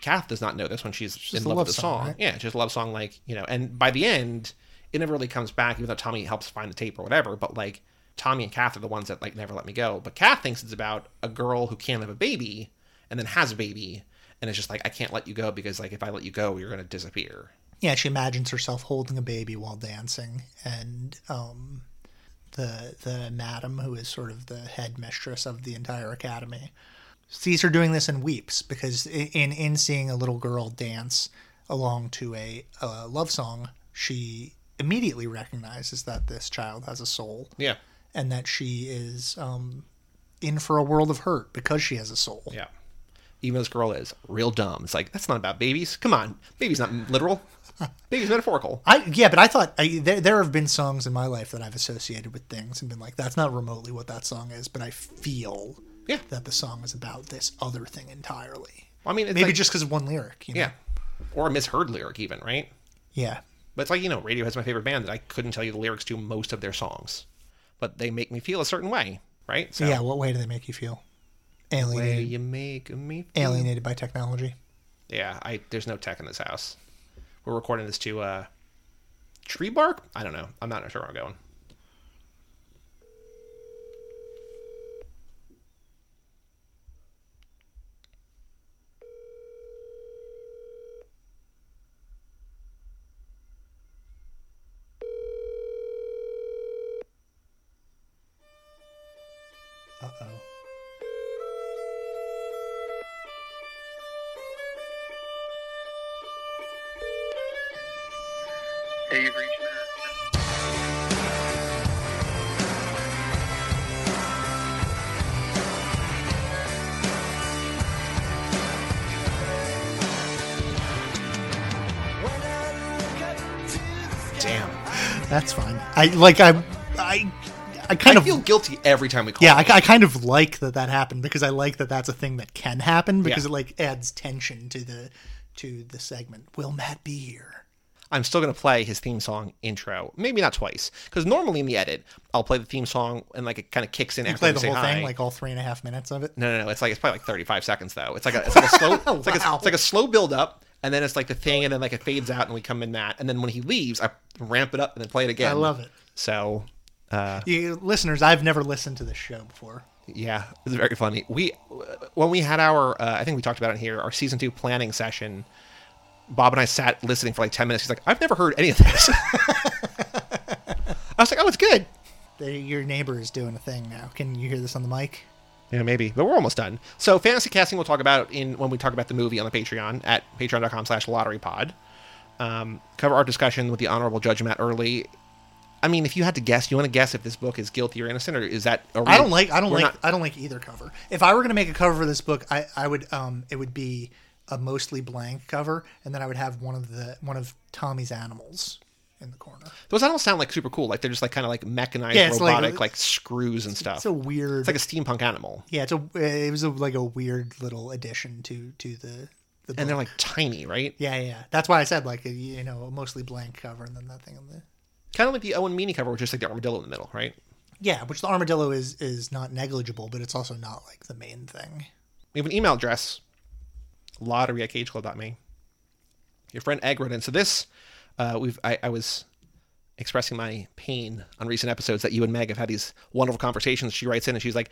Kath does not know this when she's in love, love with the song, song. right? Yeah, just a love song, like you know. And by the end, it never really comes back, even though Tommy helps find the tape or whatever. But like Tommy and Kath are the ones that like never let me go. But Kath thinks it's about a girl who can't have a baby and then has a baby, and it's just like I can't let you go because like if I let you go, you're gonna disappear. Yeah, she imagines herself holding a baby while dancing, and um, the the madam, who is sort of the headmistress of the entire academy, sees her doing this and weeps because in in seeing a little girl dance along to a, a love song, she immediately recognizes that this child has a soul Yeah, and that she is um, in for a world of hurt because she has a soul. yeah. Even this girl is real dumb. It's like that's not about babies. Come on, baby's not literal. baby's metaphorical. I yeah, but I thought I, there there have been songs in my life that I've associated with things and been like, that's not remotely what that song is, but I feel Yeah. that the song is about this other thing entirely. I mean, it's Maybe like, just because of one lyric. You know? yeah, or a misheard lyric even, right? yeah, But it's like, you know, Radiohead's my favorite band that I couldn't tell you the lyrics to most of their songs. But they make me feel a certain way, right? So, yeah. What way do they make you feel? way Alienated, you make me feel. alienated by technology. Yeah, I there's no tech in this house. We're recording this to uh tree bark? I don't know. I'm not sure where I'm going. That's fine. I like I I I kind I of feel guilty every time we call. yeah, I. I kind of like that that happened because I like that that's a thing that can happen because Yeah. it like adds tension to the to the segment. Will Matt be here? I'm still gonna play his theme song intro. Maybe not twice, because normally in the edit I'll play the theme song and like it kind of kicks in You after play the whole hi. thing, like all three and a half minutes of it. No, no, no. It's like it's probably like 35 seconds though. It's like a it's like a slow it's like a, it's like a slow build up, and then it's like the thing, and then like it fades out, and we come in that, and then when he leaves, I ramp it up and then play it again. I love it. So, uh, You listeners, I've never listened to this show before. yeah, it's very funny. We when we had our uh, I think we talked about it here our season two planning session. Bob and I sat listening for like 10 minutes. He's like, I've never heard any of this. I was like, oh, it's good. They, your neighbor is doing a thing now. Can you hear this on the mic? Yeah, maybe, but we're almost done. So fantasy casting we'll talk about in when we talk about the movie on the Patreon at patreon.com slash lotterypod. Um, cover art discussion with the honorable judge Matt Early. I mean, if you had to guess, you want to guess if this book is guilty or innocent, or is that? I don't like. I don't like. not- I don't like either cover. If I were going to make a cover for this book, I, I would. Um, it would be a mostly blank cover, and then I would have one of the one of Tommy's animals in the corner. those animals sound like super cool. Like they're just like kind of like mechanized, Yeah, it's like- robotic, like, screws and stuff. It's a weird. it's like a steampunk animal, yeah, it's a. It was a, like a weird little addition to to the. the and they're like tiny, right? Yeah, yeah. That's why I said like a, you know a mostly blank cover, and then that thing on the. Kind of like the Owen Meany cover, which is like the armadillo in the middle, right? Yeah, which the armadillo is is not negligible, but it's also not like the main thing. We have an email address, lottery at cageclub.me. Your friend Egg wrote in. So this, uh, we've I, I was expressing my pain on recent episodes that you and Meg have had these wonderful conversations. She writes in and she's like,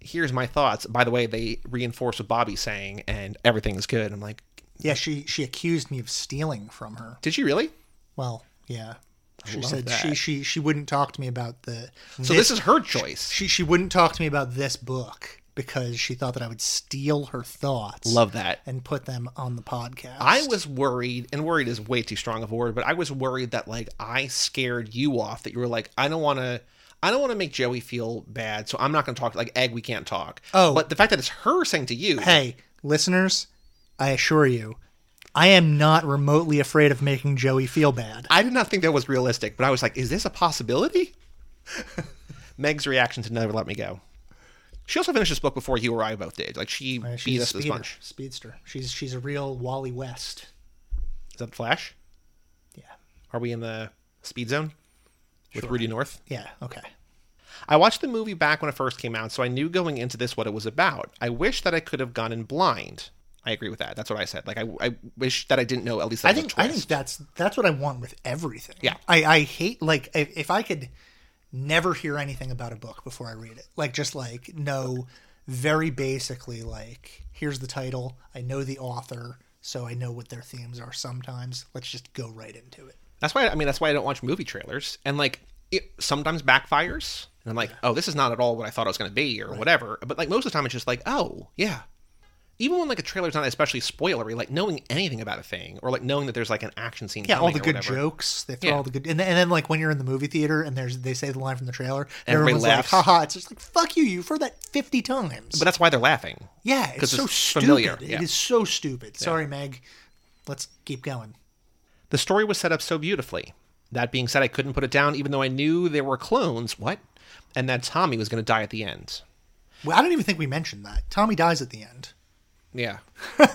"Here's my thoughts. By the way, they reinforce what Bobby's saying, and everything is good." I'm like, Yeah, she she accused me of stealing from her. "Did she really?" Well, yeah. She said she that. she she wouldn't talk to me about the. So this is her choice. she she wouldn't talk to me about this book because she thought that I would steal her thoughts. Love that. and put them on the podcast. I was worried, and worried is way too strong of a word, but I was worried that like I scared you off. That you were like, I don't want to, I don't want to make Joey feel bad, so I'm not going to talk. Like Egg, we can't talk. Oh. but the fact that it's her saying to you, Hey, listeners, I assure you, I am not remotely afraid of making Joey feel bad. I did not think that was realistic, but I was like, is this a possibility? Meg's reaction to never let me go. She also finished this book before you or I both did. Like she beat She's a us speeder, sponge. speedster. She's she's a real Wally West. Is that Flash? Yeah. Are we in the speed zone with Rudy North? Yeah. Okay. I watched the movie back when it first came out, so I knew going into this what it was about. I wish that I could have gone in blind. I agree with that. That's what I said. Like I, I wish that I didn't know at least. That I think I think that's that's what I want with everything. Yeah. I I hate like if, if I could never hear anything about a book before I read it. Like just like know very basically like here's the title, I know the author, so I know what their themes are sometimes. Let's just go right into it. That's why I mean that's why I don't watch movie trailers and like it sometimes backfires and I'm like oh this is not at all what I thought it was going to be or whatever but like most of the time it's just like oh yeah even when like a trailer's not especially spoilery like knowing anything about a thing or like knowing that there's like an action scene Yeah, all the good whatever. jokes. They throw Yeah. all the good, and then, and then like when you're in the movie theater and there's they say the line from the trailer, and everyone's laughs. like, "Haha!" It's just like, "Fuck you! You've heard that fifty times." but that's why they're laughing yeah, it's so it's stupid. familiar, yeah. is so stupid. Sorry, Meg. Let's keep going. the story was set up so beautifully that being said I couldn't put it down even though I knew there were clones what and that Tommy was going to die at the end Well, I don't even think we mentioned that. Tommy dies at the end. Yeah.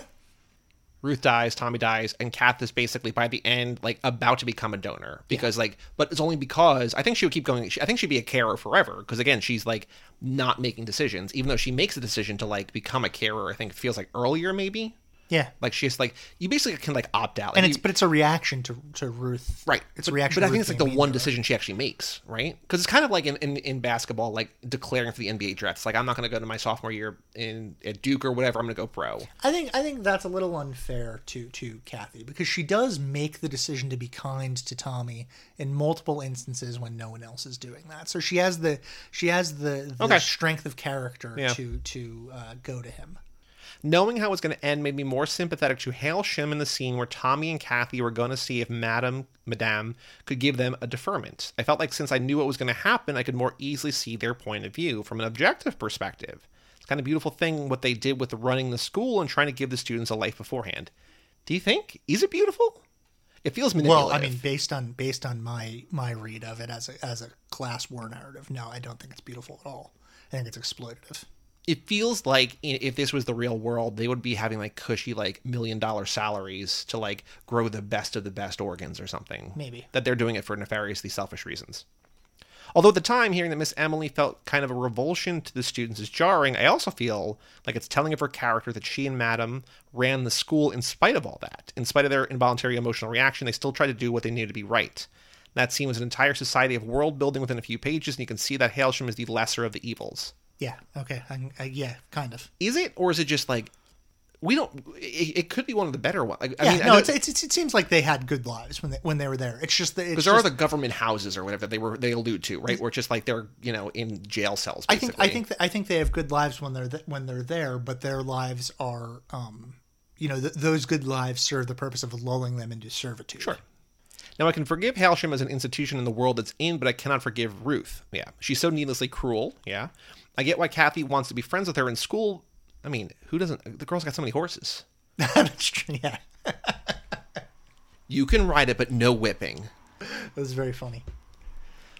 Ruth dies, Tommy dies, and Kath is basically by the end like about to become a donor because like, but it's only because I think she would keep going. She, I think she'd be a carer forever because again, she's like not making decisions, even though she makes a decision to like become a carer. I think it feels like earlier maybe. Yeah, Like she's like you basically can like opt out, Like, and it's you- but it's a reaction to to Ruth. right. It's but, a reaction. But I think Ruth it's like the one decision she actually makes, right? Because it's kind of like in, in in basketball, like declaring for the NBA draft. It's like I'm not going to go to my sophomore year in at Duke or whatever. I'm going to go pro. I think I think that's a little unfair to to Kathy because she does make the decision to be kind to Tommy in multiple instances when no one else is doing that. So she has the she has the, the Okay. strength of character Yeah. to to uh, go to him. Knowing how it was going to end made me more sympathetic to Hailsham in the scene where Tommy and Kathy were going to see if Madame, Madame could give them a deferment. I felt like since I knew what was going to happen, I could more easily see their point of view from an objective perspective. It's kind of beautiful thing what they did with running the school and trying to give the students a life beforehand. Do you think? Is it beautiful? It feels manipulative. Well, I mean, based on based on my my read of it as a as a class war narrative, no, I don't think it's beautiful at all. I think it's exploitative. It feels like if this was the real world, they would be having like cushy like million dollar salaries to like grow the best of the best organs or something. Maybe. that they're doing it for nefariously selfish reasons. Although at the time, hearing that Miss Emily felt kind of a revulsion to the students is jarring, I also feel like it's telling of her character that she and Madam ran the school in spite of all that. In spite of their involuntary emotional reaction, they still tried to do what they knew to be right. That scene was an entire society of world building within a few pages, and you can see that Hailsham is the lesser of the evils. Yeah. Okay. I, I, yeah. Kind of. Is it, or is it just like we don't? It, it could be one of the better ones. I, I yeah. mean, no. It's, it's, it seems like they had good lives when they when they were there. It's just that because there are the government houses or whatever that they were they allude to, right? Where it's just like they're you know in jail cells. I think I think that, I think they have good lives when they're th- when they're there, but their lives are, um, you know, th- those good lives serve the purpose of lulling them into servitude. Sure. Now I can forgive Hailsham as an institution in the world it's in, but I cannot forgive Ruth. Yeah, she's so needlessly cruel. Yeah, I get why Kathy wants to be friends with her in school. I mean, who doesn't? The girl's got so many horses. That's true. Yeah, You can ride it, but no whipping. that was very funny.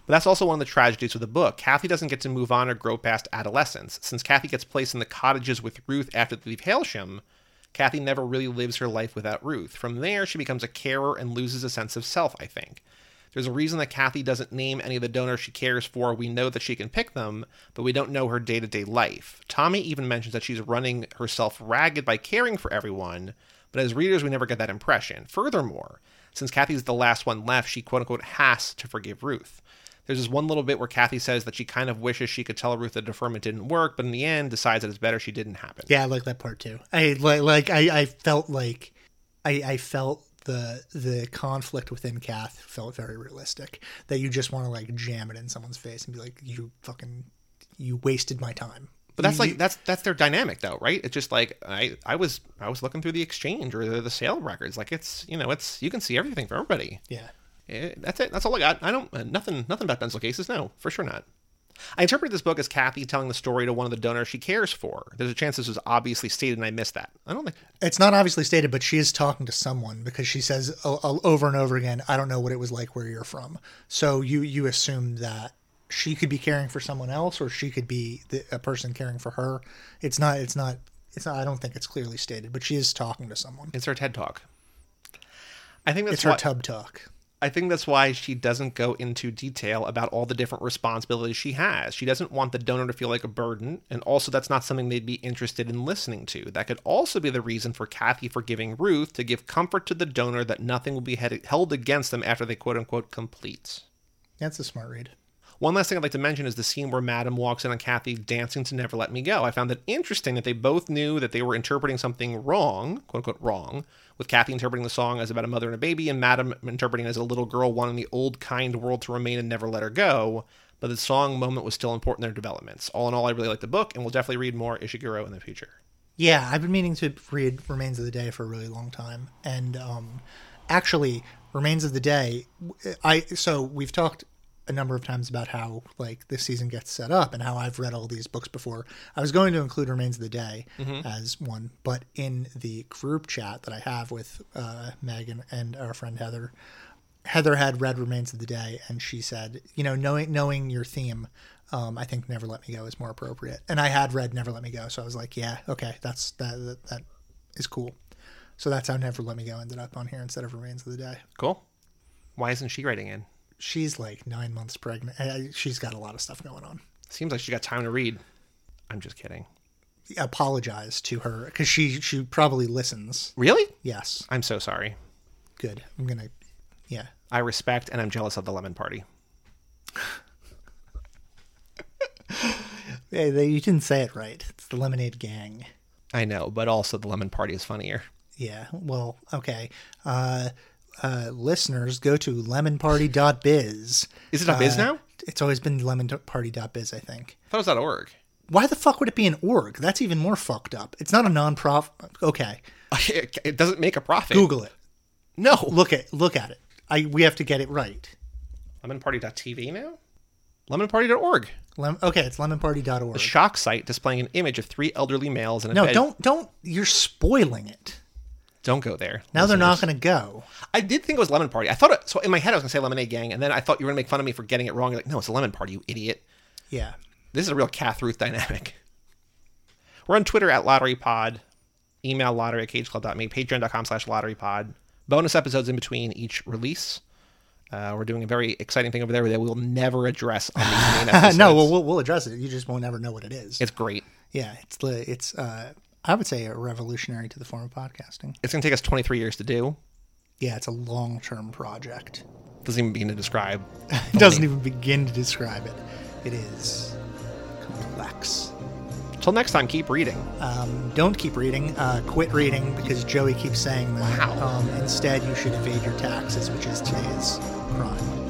But that's also one of the tragedies of the book. Kathy doesn't get to move on or grow past adolescence. Since Kathy gets placed in the cottages with Ruth after they leave Hailsham, Kathy never really lives her life without Ruth. From there, she becomes a carer and loses a sense of self, I think. There's a reason that Kathy doesn't name any of the donors she cares for. We know that she can pick them, but we don't know her day to day life. Tommy even mentions that she's running herself ragged by caring for everyone, but as readers, we never get that impression. Furthermore, since Kathy's the last one left, she quote unquote has to forgive Ruth. There's this one little bit where Kathy says that she kind of wishes she could tell Ruth that deferment didn't work, but in the end decides that it's better she didn't happen. Yeah, I like that part too. I like like I, I felt like I, I felt the the conflict within Kath felt very realistic. That you just want to like jam it in someone's face and be like, "You fucking, you wasted my time." But that's like that's that's their dynamic though, right? It's just like I I was I was looking through the exchange or the, the sale records. Like it's you know it's you can see everything for everybody. yeah. Eh, that's it. That's all I got. I don't uh, nothing nothing about pencil cases. No, for sure not. I interpret this book as Kathy telling the story to one of the donors she cares for. There's a chance this was obviously stated and I missed that. I don't think It's not obviously stated, but she is talking to someone because she says over and over again, "I don't know what it was like where you're from." So you you assume that she could be caring for someone else, or she could be the, a person caring for her. It's not. It's not. It's not. I don't think it's clearly stated, but she is talking to someone. it's her TED talk. I think that's It's her why, tub talk. I think that's why she doesn't go into detail about all the different responsibilities she has. She doesn't want the donor to feel like a burden, and also that's not something they'd be interested in listening to. That could also be the reason for Kathy forgiving Ruth to give comfort to the donor that nothing will be head- held against them after they quote unquote complete. That's a smart read. One last thing I'd like to mention is the scene where Madam walks in on Kathy dancing to Never Let Me Go. I found it interesting that they both knew that they were interpreting something wrong, quote unquote wrong, with Kathy interpreting the song as about a mother and a baby, and Madam interpreting as a little girl wanting the old kind world to remain and never let her go. But the song moment was still important in their developments. All in all, I really like the book, and we'll definitely read more Ishiguro in the future. Yeah, I've been meaning to read Remains of the Day for a really long time, and um, actually, Remains of the Day. I so we've talked a number of times about how like this season gets set up and how I've read all these books before. I was going to include Remains of the Day as one, but in the group chat that I have with uh, Megan and our friend Heather, Heather had read Remains of the Day, and she said, you know, knowing knowing your theme, um, I think Never Let Me Go is more appropriate. And I had read Never Let Me Go, so I was like, yeah, okay, that's that that, that is cool. So that's how Never Let Me Go ended up on here instead of Remains of the Day. Cool. Why isn't she writing in? She's like nine months pregnant. I- She's got a lot of stuff going on. Seems like she got time to read. I'm just kidding. Apologize to her because she she probably listens. Really? Yes, I'm so sorry. good. I'm gonna, yeah. I respect and I'm jealous of the lemon party. Hey, they, you didn't say it right. It's the Lemonade Gang. I know, but also the lemon party is funnier. Yeah. Well, okay. Uh, uh, listeners, go to lemonparty.biz. Is it a biz now? It's always been lemonparty.biz, I think. I thought it was .org. Why the fuck would it be an org? That's even more fucked up. It's not a non-profit. Okay, It doesn't make a profit. Google it. No. Look at look at it. I we have to get it right. Lemonparty.tv now? Lemonparty.org. Lem- okay, it's lemonparty.org. A shock site displaying an image of three elderly males in a No, bed. don't don't. You're spoiling it. Don't go there. Now they're not going to go. I did think it was Lemon Party. I thought it. So in my head, I was going to say Lemonade Gang, and then I thought you were going to make fun of me for getting it wrong. You're like, no, it's a Lemon Party, you idiot. Yeah. This is a real Kath Ruth dynamic. We're on Twitter at Lottery Pod, Email lottery at cageclub.me. Patreon.com slash lottery pod. Bonus episodes in between each release. Uh, we're doing a very exciting thing over there that we'll never address on these main episodes. no, well, we'll we'll address it. You just won't ever know what it is. it's great. yeah, it's the it's. uh I would say, revolutionary to the form of podcasting. It's going to take us 23 years to do. Yeah, it's a long term project. Doesn't even begin to describe. it doesn't even begin to describe it. It is complex. Till next time, keep reading. Um, don't keep reading. Uh, quit reading because Joey keeps saying that. Wow. Um, instead, you should evade your taxes, which is today's crime.